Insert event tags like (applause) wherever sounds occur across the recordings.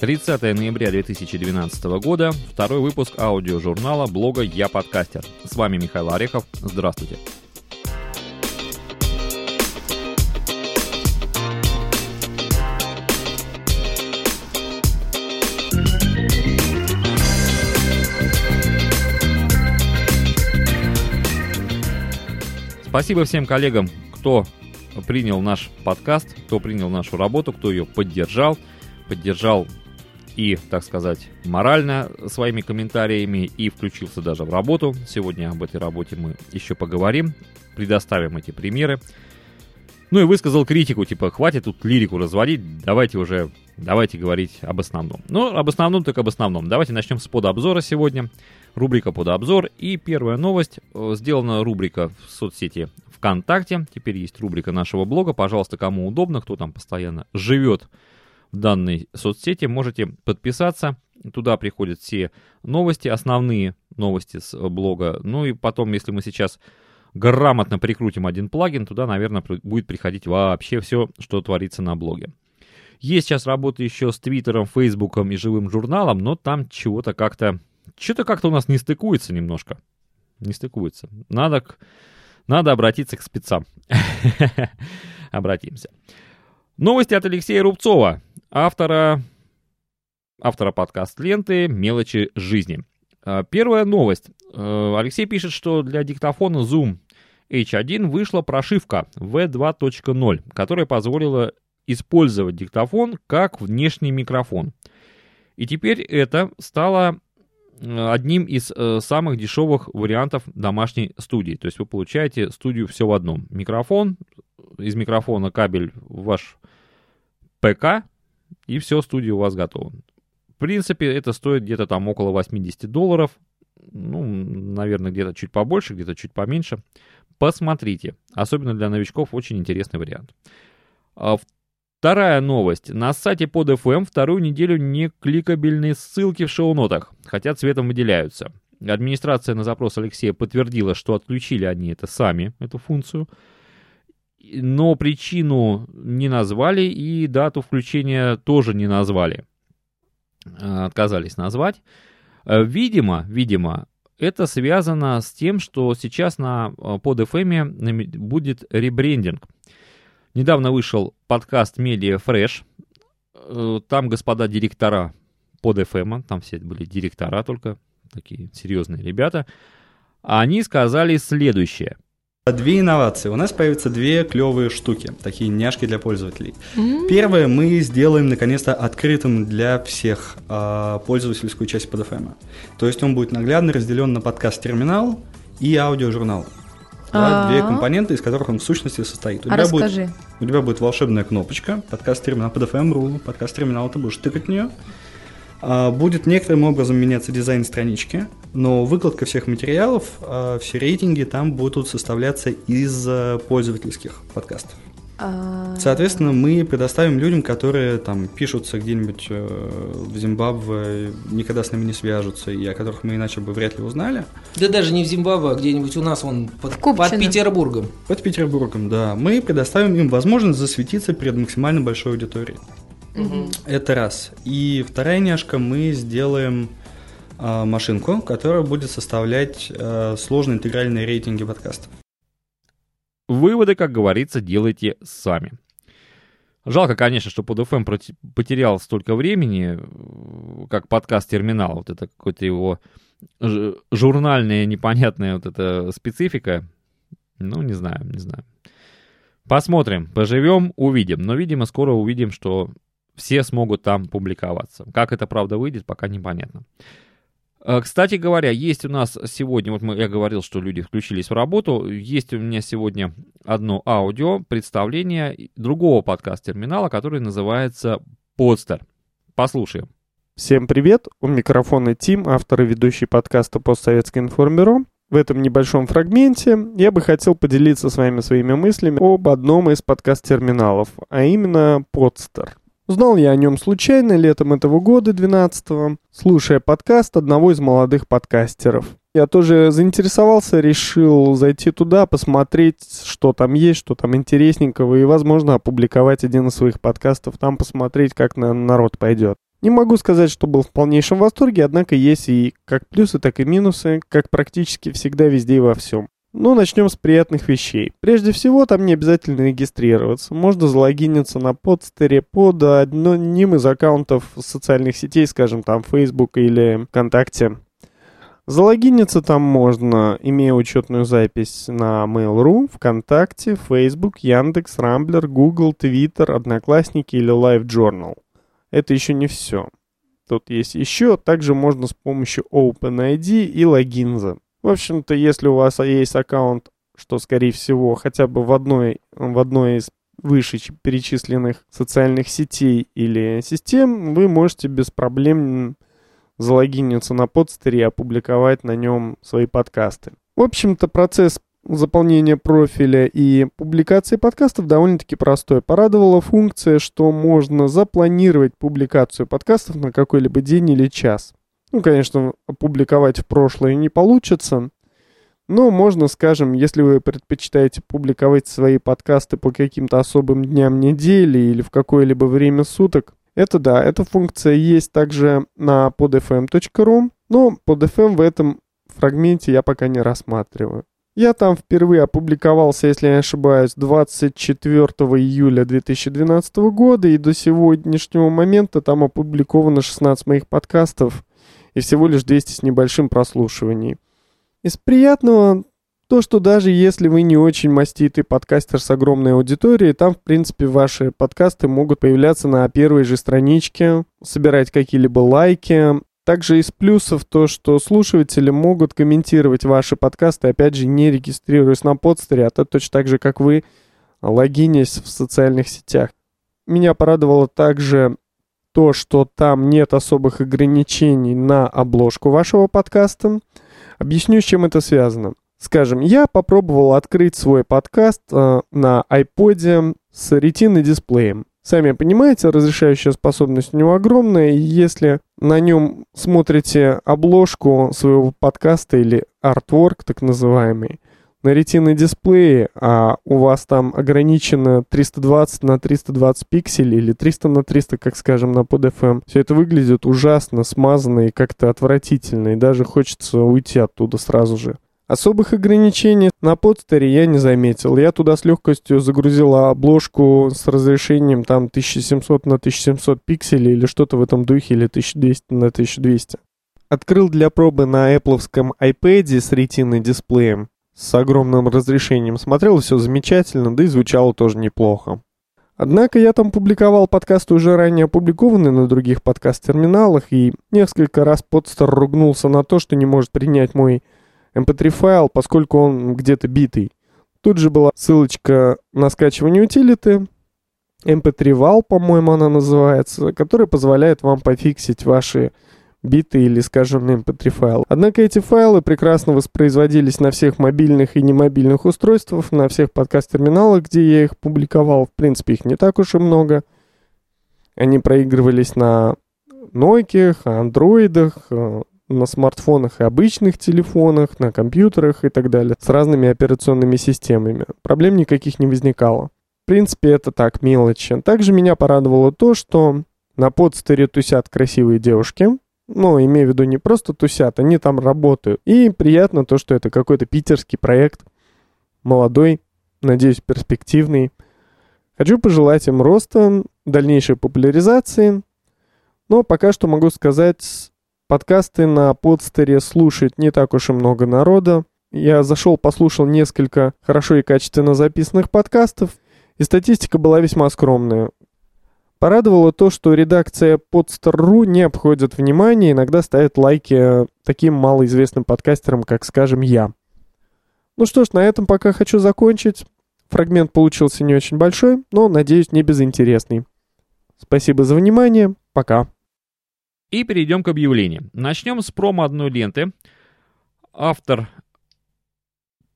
30 ноября 2012 года, второй выпуск аудиожурнала блога «Я подкастер». С вами Михаил Орехов. Здравствуйте. Спасибо всем коллегам, кто принял наш подкаст, кто принял нашу работу, кто ее поддержал. Поддержал и, так сказать, морально своими комментариями и включился даже в работу. Сегодня об этой работе мы еще поговорим, предоставим эти примеры. Ну и высказал критику, типа, хватит тут лирику разводить, давайте уже, давайте говорить об основном. Ну, об основном так об основном. Давайте начнем с подобзора сегодня рубрика под обзор. И первая новость. Э, сделана рубрика в соцсети ВКонтакте. Теперь есть рубрика нашего блога. Пожалуйста, кому удобно, кто там постоянно живет в данной соцсети, можете подписаться. Туда приходят все новости, основные новости с блога. Ну и потом, если мы сейчас грамотно прикрутим один плагин, туда, наверное, будет приходить вообще все, что творится на блоге. Есть сейчас работа еще с Твиттером, Фейсбуком и живым журналом, но там чего-то как-то что-то как-то у нас не стыкуется немножко. Не стыкуется. Надо, к... Надо обратиться к спецам. (laughs) Обратимся. Новости от Алексея Рубцова, автора, автора подкаст ленты «Мелочи жизни». А, первая новость. А, Алексей пишет, что для диктофона Zoom H1 вышла прошивка V2.0, которая позволила использовать диктофон как внешний микрофон. И теперь это стало Э, одним из э, самых дешевых вариантов домашней студии. То есть вы получаете студию все в одном. Микрофон, из микрофона кабель в ваш ПК, и все, студия у вас готова. В принципе, это стоит где-то там около 80 долларов. Ну, наверное, где-то чуть побольше, где-то чуть поменьше. Посмотрите. Особенно для новичков очень интересный вариант. А Вторая новость. На сайте под FM вторую неделю не кликабельные ссылки в шоу-нотах, хотя цветом выделяются. Администрация на запрос Алексея подтвердила, что отключили они это сами, эту функцию. Но причину не назвали и дату включения тоже не назвали. А, отказались назвать. А, видимо, видимо, это связано с тем, что сейчас на а, под FM будет ребрендинг. Недавно вышел подкаст Media Fresh. Э, там господа директора под FM, там все были директора только, такие серьезные ребята. Они сказали следующее. Две инновации. У нас появятся две клевые штуки, такие няшки для пользователей. Mm-hmm. Первое, мы сделаем наконец-то открытым для всех э, пользовательскую часть под FM. То есть он будет наглядно разделен на подкаст-терминал и аудиожурнал. Да, две компоненты, из которых он в сущности состоит. У, а тебя, расскажи. будет, у тебя будет волшебная кнопочка, подкаст-терминал под FM.ru, подкаст-терминал, ты будешь тыкать в нее. А, будет некоторым образом меняться дизайн странички, но выкладка всех материалов, а, все рейтинги там будут составляться из а, пользовательских подкастов. Соответственно, мы предоставим людям, которые там пишутся где-нибудь э, в Зимбабве, никогда с нами не свяжутся, и о которых мы иначе бы вряд ли узнали. Да даже не в Зимбабве, а где-нибудь у нас вон под, под Петербургом. Под Петербургом, да. Мы предоставим им возможность засветиться перед максимально большой аудиторией. Угу. Это раз. И вторая няшка, мы сделаем э, машинку, которая будет составлять э, сложные интегральные рейтинги подкастов. Выводы, как говорится, делайте сами. Жалко, конечно, что под FM потерял столько времени, как подкаст терминал. Вот это какой-то его журнальная непонятная вот эта специфика. Ну, не знаю, не знаю. Посмотрим, поживем, увидим. Но, видимо, скоро увидим, что все смогут там публиковаться. Как это правда выйдет, пока непонятно. Э, кстати говоря, есть у нас сегодня, вот я говорил, что люди включились в работу, есть у меня сегодня одно аудио представление другого подкаст-терминала, который называется «Подстер». Послушаем. Всем привет, у микрофона Тим, автор и ведущий подкаста «Постсоветское информбюро». В этом небольшом фрагменте я бы хотел поделиться с вами своими мыслями об одном из подкаст-терминалов, а именно Podster. Узнал я о нем случайно летом этого года, 12-го, слушая подкаст одного из молодых подкастеров. Я тоже заинтересовался, решил зайти туда, посмотреть, что там есть, что там интересненького, и, возможно, опубликовать один из своих подкастов, там посмотреть, как на народ пойдет. Не могу сказать, что был в полнейшем восторге, однако есть и как плюсы, так и минусы, как практически всегда везде и во всем. Ну, начнем с приятных вещей. Прежде всего, там не обязательно регистрироваться. Можно залогиниться на подстере под одним из аккаунтов социальных сетей, скажем, там, Facebook или ВКонтакте. Залогиниться там можно, имея учетную запись на Mail.ru, ВКонтакте, Facebook, Яндекс, Рамблер, Google, Twitter, Одноклассники или LiveJournal. Это еще не все. Тут есть еще, также можно с помощью OpenID и логинза. В общем-то, если у вас есть аккаунт, что, скорее всего, хотя бы в одной, в одной из выше перечисленных социальных сетей или систем, вы можете без проблем залогиниться на подстере и опубликовать на нем свои подкасты. В общем-то, процесс заполнения профиля и публикации подкастов довольно-таки простой. Порадовала функция, что можно запланировать публикацию подкастов на какой-либо день или час. Ну, конечно, опубликовать в прошлое не получится, но можно, скажем, если вы предпочитаете публиковать свои подкасты по каким-то особым дням недели или в какое-либо время суток, это да, эта функция есть также на podfm.ru, но podfm в этом фрагменте я пока не рассматриваю. Я там впервые опубликовался, если я не ошибаюсь, 24 июля 2012 года, и до сегодняшнего момента там опубликовано 16 моих подкастов и всего лишь 200 с небольшим прослушиваний. Из приятного то, что даже если вы не очень маститый подкастер с огромной аудиторией, там, в принципе, ваши подкасты могут появляться на первой же страничке, собирать какие-либо лайки. Также из плюсов то, что слушатели могут комментировать ваши подкасты, опять же, не регистрируясь на подстере, а то точно так же, как вы, логинясь в социальных сетях. Меня порадовало также то, что там нет особых ограничений на обложку вашего подкаста. Объясню, с чем это связано. Скажем, я попробовал открыть свой подкаст э, на iPod с ретиной дисплеем. Сами понимаете, разрешающая способность у него огромная, и если на нем смотрите обложку своего подкаста или артворк так называемый, на ретиной дисплее, а у вас там ограничено 320 на 320 пикселей или 300 на 300, как скажем, на под FM, все это выглядит ужасно, смазанно и как-то отвратительно, и даже хочется уйти оттуда сразу же. Особых ограничений на подстере я не заметил. Я туда с легкостью загрузила обложку с разрешением там 1700 на 1700 пикселей или что-то в этом духе, или 1200 на 1200. Открыл для пробы на Apple iPad с ретиной дисплеем с огромным разрешением. Смотрел все замечательно, да и звучало тоже неплохо. Однако я там публиковал подкасты уже ранее опубликованные на других подкаст-терминалах, и несколько раз подстер ругнулся на то, что не может принять мой mp3-файл, поскольку он где-то битый. Тут же была ссылочка на скачивание утилиты, mp3-вал, по-моему, она называется, которая позволяет вам пофиксить ваши биты или, скажем, mp3 файл. Однако эти файлы прекрасно воспроизводились на всех мобильных и немобильных устройствах, на всех подкаст-терминалах, где я их публиковал. В принципе, их не так уж и много. Они проигрывались на Nokia, андроидах, э, на смартфонах и обычных телефонах, на компьютерах и так далее, с разными операционными системами. Проблем никаких не возникало. В принципе, это так, мелочи. Также меня порадовало то, что на подстере тусят красивые девушки. Ну, имею в виду не просто тусят, они там работают. И приятно то, что это какой-то питерский проект. Молодой, надеюсь, перспективный. Хочу пожелать им роста, дальнейшей популяризации. Но пока что могу сказать Подкасты на подстере слушает не так уж и много народа. Я зашел, послушал несколько хорошо и качественно записанных подкастов, и статистика была весьма скромная. Порадовало то, что редакция Podster.ru не обходит внимания, иногда ставит лайки таким малоизвестным подкастерам, как, скажем, я. Ну что ж, на этом пока хочу закончить. Фрагмент получился не очень большой, но, надеюсь, не безинтересный. Спасибо за внимание. Пока. И перейдем к объявлениям. Начнем с промо одной ленты. Автор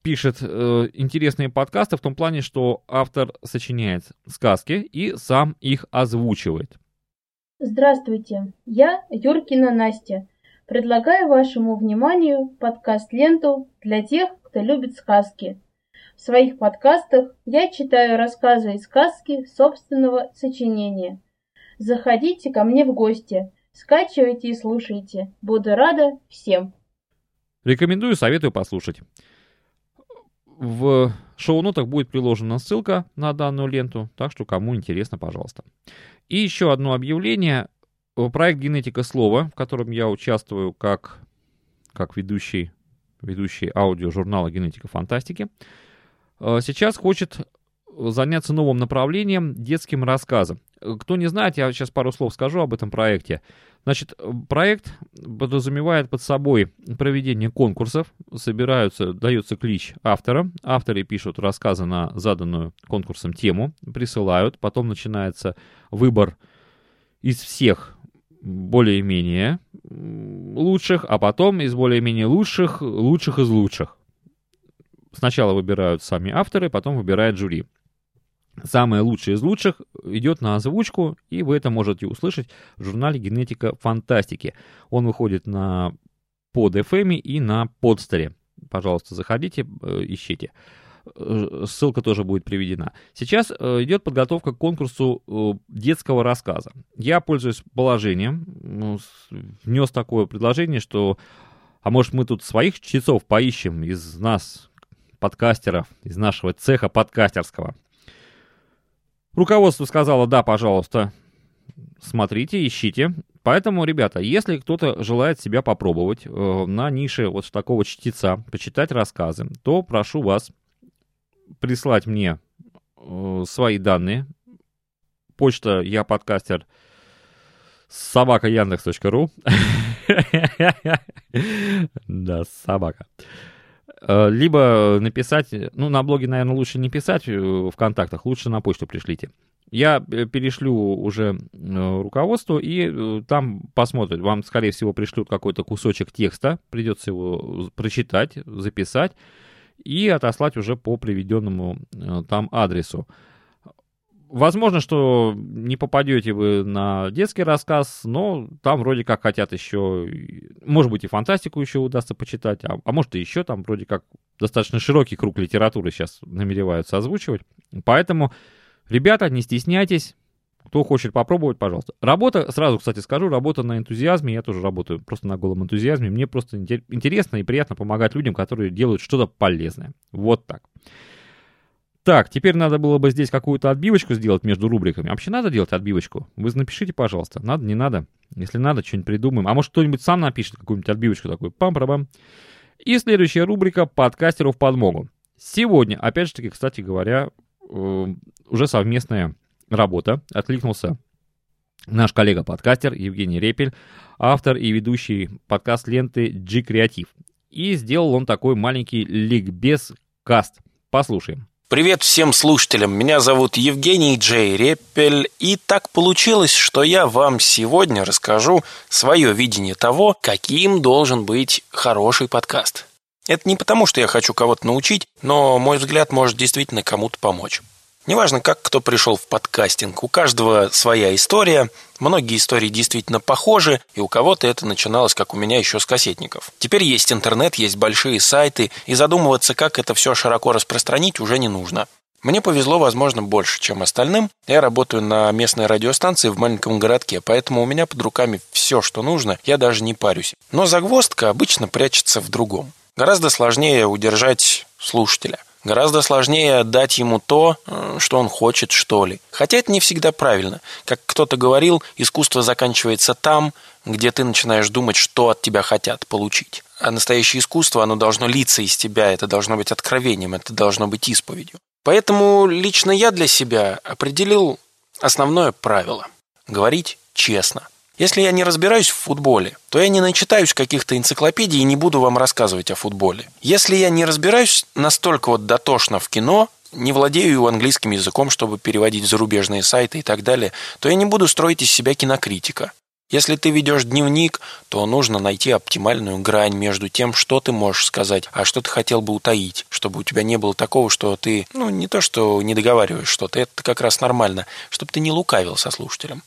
пишет э, интересные подкасты в том плане, что автор сочиняет сказки и сам их озвучивает. Здравствуйте, я Юркина Настя. Предлагаю вашему вниманию подкаст-ленту для тех, кто любит сказки. В своих подкастах я читаю рассказы и сказки собственного сочинения – Заходите ко мне в гости. Скачивайте и слушайте. Буду рада всем. Рекомендую, советую послушать. В шоу-нотах будет приложена ссылка на данную ленту, так что кому интересно, пожалуйста. И еще одно объявление. Проект «Генетика слова», в котором я участвую как, как ведущий, ведущий аудиожурнала «Генетика фантастики», э, сейчас хочет заняться новым направлением детским рассказом. Кто не знает, я сейчас пару слов скажу об этом проекте. Значит, проект подразумевает под собой проведение конкурсов, собираются, дается клич автора, авторы пишут рассказы на заданную конкурсом тему, присылают, потом начинается выбор из всех более-менее лучших, а потом из более-менее лучших, лучших из лучших. Сначала выбирают сами авторы, потом выбирает жюри самое лучшее из лучших идет на озвучку, и вы это можете услышать в журнале «Генетика фантастики». Он выходит на под FM и на подстере. Пожалуйста, заходите, э, ищите. Э, ссылка тоже будет приведена. Сейчас э, идет подготовка к конкурсу детского рассказа. Я пользуюсь положением, ну, внес такое предложение, что а может мы тут своих чтецов поищем из нас, подкастеров, из нашего цеха подкастерского. Руководство сказало, да, пожалуйста, смотрите, ищите. Поэтому, ребята, если кто-то желает себя попробовать э, на нише вот такого чтеца, почитать рассказы, то прошу вас прислать мне э, свои данные. Почта я подкастер собака яндекс.ру. (laughs) Да, собака. Э, либо написать, ну, на блоге, наверное, лучше не писать э, в контактах, лучше на почту пришлите. Я э, перешлю уже руководству, и там посмотрят. Вам, скорее всего, пришлют какой-то кусочек текста, придется его прочитать, записать и отослать уже по приведенному там адресу. Возможно, что не попадете вы на детский рассказ, но там вроде как хотят еще, может быть, и фантастику еще удастся почитать, а, а может и еще там вроде как достаточно широкий круг литературы сейчас намереваются озвучивать. Поэтому, ребята, не стесняйтесь, кто хочет попробовать, пожалуйста. Работа, сразу, кстати, скажу, работа на энтузиазме, я тоже работаю просто на голом энтузиазме. Мне просто интересно и приятно помогать людям, которые делают что-то полезное. Вот так. Так, теперь надо было бы здесь какую-то отбивочку сделать между рубриками. Вообще надо делать отбивочку? Вы напишите, пожалуйста. Надо, не надо. Если надо, что-нибудь придумаем. А может, кто-нибудь сам напишет какую-нибудь отбивочку такую. Пам-парабам. И следующая рубрика «Подкастеру в подмогу». Сегодня, опять же таки, кстати говоря, э, уже совместная работа. Откликнулся наш коллега-подкастер Евгений Репель, автор и ведущий подкаст ленты G-Креатив. И сделал он такой маленький ликбез-каст. Послушаем. Привет всем слушателям, меня зовут Евгений Джей Реппель, и так получилось, что я вам сегодня расскажу свое видение того, каким должен быть хороший подкаст. Это не потому, что я хочу кого-то научить, но мой взгляд может действительно кому-то помочь. Неважно, как кто пришел в подкастинг, у каждого своя история, многие истории действительно похожи, и у кого-то это начиналось, как у меня, еще с кассетников. Теперь есть интернет, есть большие сайты, и задумываться, как это все широко распространить, уже не нужно. Мне повезло, возможно, больше, чем остальным. Я работаю на местной радиостанции в маленьком городке, поэтому у меня под руками все, что нужно, я даже не парюсь. Но загвоздка обычно прячется в другом. Гораздо сложнее удержать слушателя – Гораздо сложнее дать ему то, э, что он хочет, что ли. Хотя это не всегда правильно. Как кто-то говорил, искусство заканчивается там, где ты начинаешь думать, что от тебя хотят получить. А настоящее искусство, оно должно литься из тебя, это должно быть откровением, это должно быть исповедью. Поэтому лично я для себя определил основное правило – говорить честно. Если я не разбираюсь в футболе, то я не начитаюсь каких-то энциклопедий и не буду вам рассказывать о футболе. Если я не разбираюсь настолько вот дотошно в кино, не владею английским языком, чтобы переводить зарубежные сайты и так далее, то я не буду строить из себя кинокритика. Если ты ведешь дневник, то нужно найти оптимальную грань между тем, что ты можешь сказать, а что ты хотел бы утаить, чтобы у тебя не было такого, что ты, ну, не то, что не договариваешь что-то, это как раз нормально, чтобы ты не лукавил со слушателем.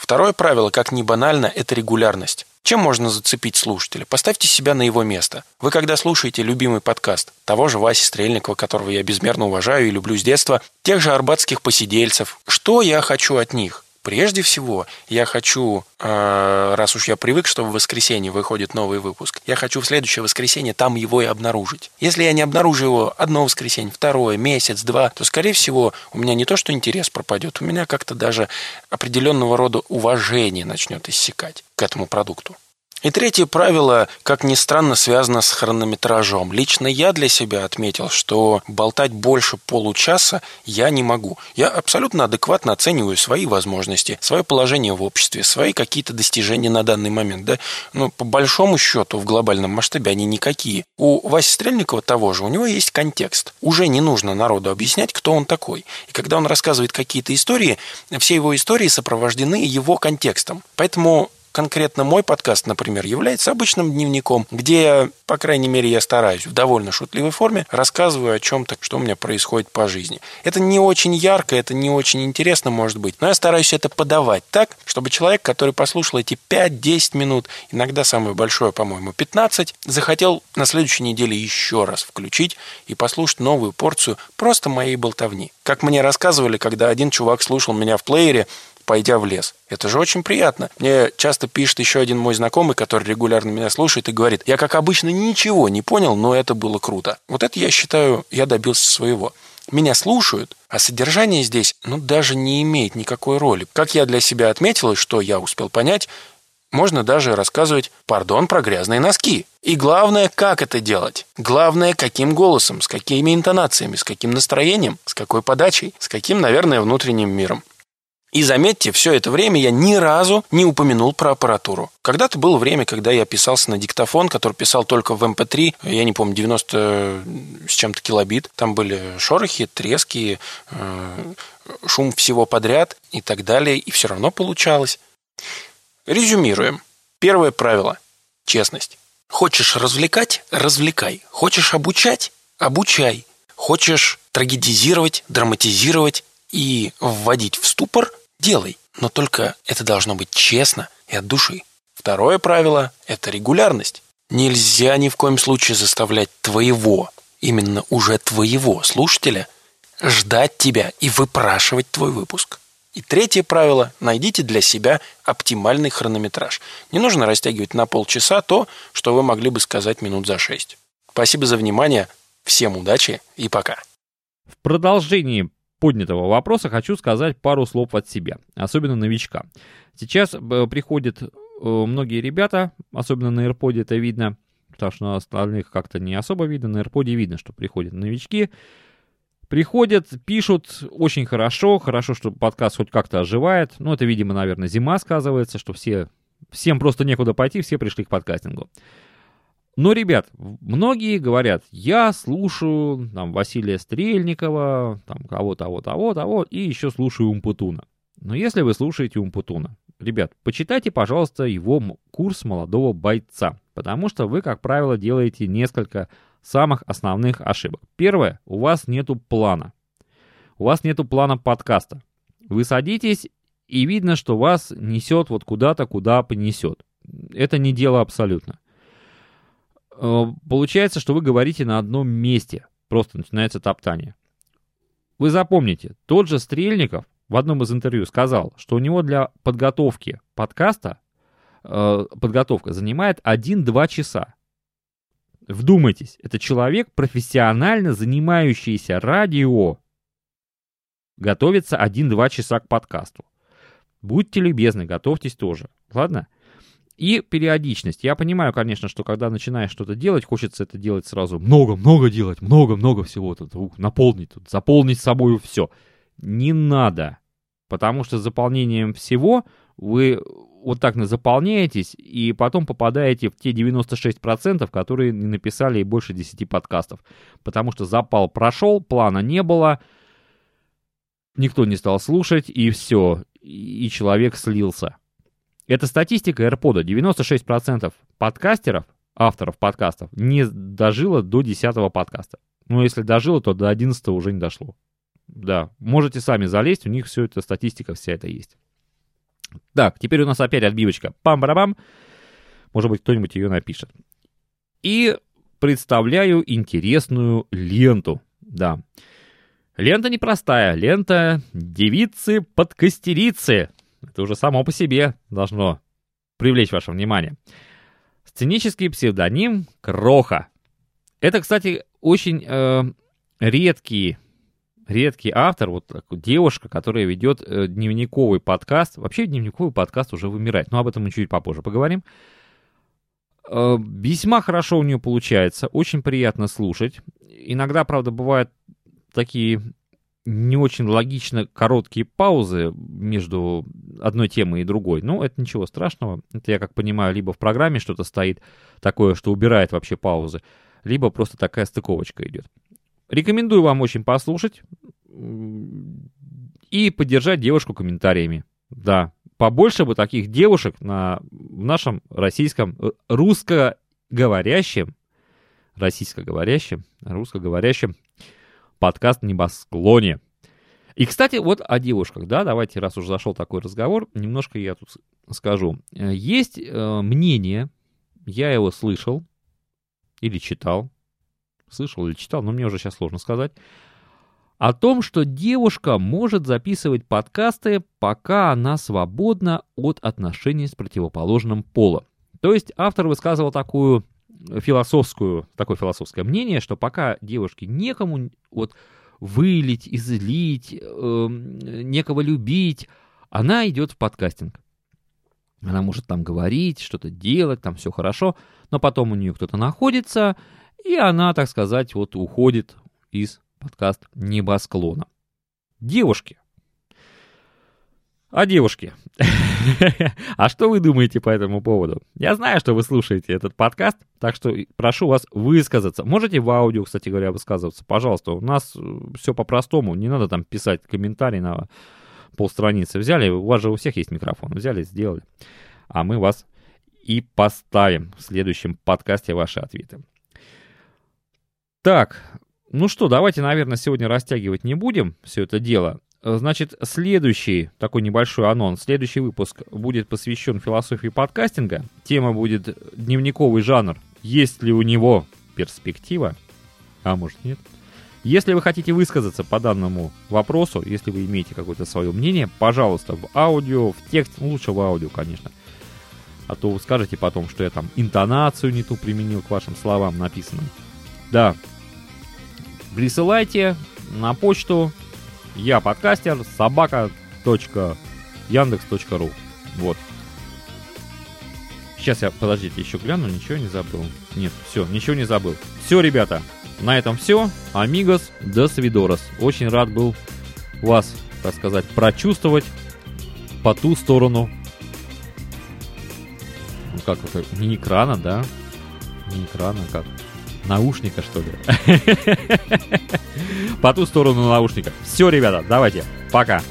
Второе правило, как ни банально, это регулярность. Чем можно зацепить слушателя? Поставьте себя на его место. Вы когда слушаете любимый подкаст того же Васи Стрельникова, которого я безмерно уважаю и люблю с детства, тех же арбатских посидельцев, что я хочу от них? Прежде всего, я хочу, э, раз уж я привык, что в воскресенье выходит новый выпуск, я хочу в следующее воскресенье там его и обнаружить. Если я не обнаружу его одно воскресенье, второе, месяц, два, то, скорее всего, у меня не то, что интерес пропадет, у меня как-то даже определенного рода уважение начнет иссякать к этому продукту. И третье правило, как ни странно, связано с хронометражом. Лично я для себя отметил, что болтать больше получаса я не могу. Я абсолютно адекватно оцениваю свои возможности, свое положение в обществе, свои какие-то достижения на данный момент. Да? Но по большому счету в глобальном масштабе они никакие. У Васи Стрельникова того же, у него есть контекст. Уже не нужно народу объяснять, кто он такой. И когда он рассказывает какие-то истории, все его истории сопровождены его контекстом. Поэтому конкретно мой подкаст, например, является обычным дневником, где, по крайней мере, я стараюсь в довольно шутливой форме рассказываю о чем-то, что у меня происходит по жизни. Это не очень ярко, это не очень интересно, может быть, но я стараюсь это подавать так, чтобы человек, который послушал эти 5-10 минут, иногда самое большое, по-моему, 15, захотел на следующей неделе еще раз включить и послушать новую порцию просто моей болтовни. Как мне рассказывали, когда один чувак слушал меня в плеере, пойдя в лес. Это же очень приятно. Мне часто пишет еще один мой знакомый, который регулярно меня слушает и говорит, я, как обычно, ничего не понял, но это было круто. Вот это, я считаю, я добился своего. Меня слушают, а содержание здесь, ну, даже не имеет никакой роли. Как я для себя отметил, и что я успел понять, можно даже рассказывать, пардон, про грязные носки. И главное, как это делать. Главное, каким голосом, с какими интонациями, с каким настроением, с какой подачей, с каким, наверное, внутренним миром. И заметьте, все это время я ни разу не упомянул про аппаратуру. Когда-то было время, когда я писался на диктофон, который писал только в MP3, эм я не помню, 90 с чем-то килобит. Там были шорохи, трески, э, шум всего подряд и так далее, и все равно получалось. Резюмируем. Первое правило – честность. Хочешь развлекать – развлекай. Хочешь обучать – обучай. Хочешь трагедизировать, драматизировать и вводить в ступор – делай, но только это должно быть честно и от души. Второе правило – это регулярность. Нельзя ни в коем случае заставлять твоего, именно уже твоего слушателя, ждать тебя и выпрашивать твой выпуск. И третье правило – найдите для себя оптимальный хронометраж. Не нужно растягивать на полчаса то, что вы могли бы сказать минут за шесть. Спасибо за внимание, всем удачи и пока. В продолжении поднятого вопроса хочу сказать пару слов от себя, особенно новичка. Сейчас э, приходят э, многие ребята, особенно на AirPod это видно, потому что на остальных как-то не особо видно, на AirPod видно, что приходят новички, приходят, пишут очень хорошо, хорошо, что подкаст хоть как-то оживает, ну это, видимо, наверное, зима сказывается, что все, всем просто некуда пойти, все пришли к подкастингу. Но, ребят, многие говорят, я слушаю там, Василия Стрельникова, там, кого того, того, того, и еще слушаю Умпутуна. Но если вы слушаете Умпутуна, ребят, почитайте, пожалуйста, его курс молодого бойца, потому что вы, как правило, делаете несколько самых основных ошибок. Первое, у вас нету плана. У вас нету плана подкаста. Вы садитесь, и видно, что вас несет вот куда-то, куда понесет. Это не дело абсолютно. Э, получается, что вы говорите на одном месте. Просто начинается топтание. Вы запомните, тот же Стрельников в одном из интервью сказал, что у него для подготовки подкаста э, подготовка занимает 1-2 часа. Вдумайтесь, это человек, профессионально занимающийся радио, готовится 1-2 часа к подкасту. Будьте любезны, готовьтесь тоже. Ладно? И периодичность. Я понимаю, конечно, что когда начинаешь что-то делать, хочется это делать сразу много-много делать, много-много всего тут, наполнить тут, заполнить собой все. Не надо. Потому что заполнением всего вы вот так заполняетесь и потом попадаете в те 96%, которые не написали и больше 10 подкастов. Потому что запал прошел, плана не было, никто не стал слушать, и все. И человек слился. Это статистика AirPod. 96% подкастеров, авторов подкастов, не дожило до 10 подкаста. Ну, если дожило, то до 11 уже не дошло. Да, можете сами залезть, у них все это статистика вся это есть. Так, теперь у нас опять отбивочка. Пам-барабам. Может быть, кто-нибудь ее напишет. И представляю интересную ленту. Да. Лента непростая. Лента девицы-подкастерицы. Это уже само по себе должно привлечь ваше внимание. Сценический псевдоним Кроха. Это, кстати, очень э, редкий, редкий автор, вот девушка, которая ведет э, дневниковый подкаст. Вообще дневниковый подкаст уже вымирает, но об этом мы чуть попозже поговорим. Э, весьма хорошо у нее получается, очень приятно слушать. Иногда, правда, бывают такие не очень логично короткие паузы между одной темой и другой. Но это ничего страшного. Это, я как понимаю, либо в программе что-то стоит такое, что убирает вообще паузы, либо просто такая стыковочка идет. Рекомендую вам очень послушать и поддержать девушку комментариями. Да, побольше бы таких девушек на, нашем российском, э, русскоговорящем, российскоговорящем, русскоговорящем подкаст «Небосклоне». И, кстати, вот о девушках, да, давайте, раз уже зашел такой разговор, немножко я тут скажу. Э, есть э, мнение, я его слышал или читал, слышал или читал, но мне уже сейчас сложно сказать, о том, что девушка может записывать подкасты, пока она свободна от отношений с противоположным полом. То есть автор высказывал такую философскую, такое философское мнение, что пока девушке некому вот вылить, излить, э, некого любить, она идет в подкастинг. Она может там говорить, что-то делать, там все хорошо, но потом у нее кто-то находится, и она, так сказать, вот уходит из подкаст небосклона. Девушки. А девушки. (laughs) а что вы думаете по этому поводу? Я знаю, что вы слушаете этот подкаст, так что прошу вас высказаться. Можете в аудио, кстати говоря, высказываться. Пожалуйста, у нас э, все по-простому. Не надо там писать комментарий на полстраницы. Взяли, у вас же у всех есть микрофон. Взяли, сделали. А мы вас и поставим в следующем подкасте ваши ответы. Так, ну что, давайте, наверное, сегодня растягивать не будем все это дело. Значит, следующий такой небольшой анонс, следующий выпуск будет посвящен философии подкастинга. Тема будет дневниковый жанр. Есть ли у него перспектива? А может нет? Если вы хотите высказаться по данному вопросу, если вы имеете какое-то свое мнение, пожалуйста, в аудио, в текст, ну, лучше в аудио, конечно. А то вы скажете потом, что я там интонацию не ту применил к вашим словам написанным. Да, присылайте на почту я подкастер собака. Яндекс.ру. Вот. Сейчас я, подождите, еще гляну, ничего не забыл. Нет, все, ничего не забыл. Все, ребята, на этом все. Амигос, до свидорос. Очень рад был вас, так сказать, прочувствовать по ту сторону. Ну как это, не экрана, да? Не экрана, как? Наушника, что ли? (laughs) По ту сторону наушника. Все, ребята, давайте. Пока.